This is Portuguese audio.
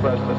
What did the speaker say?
press the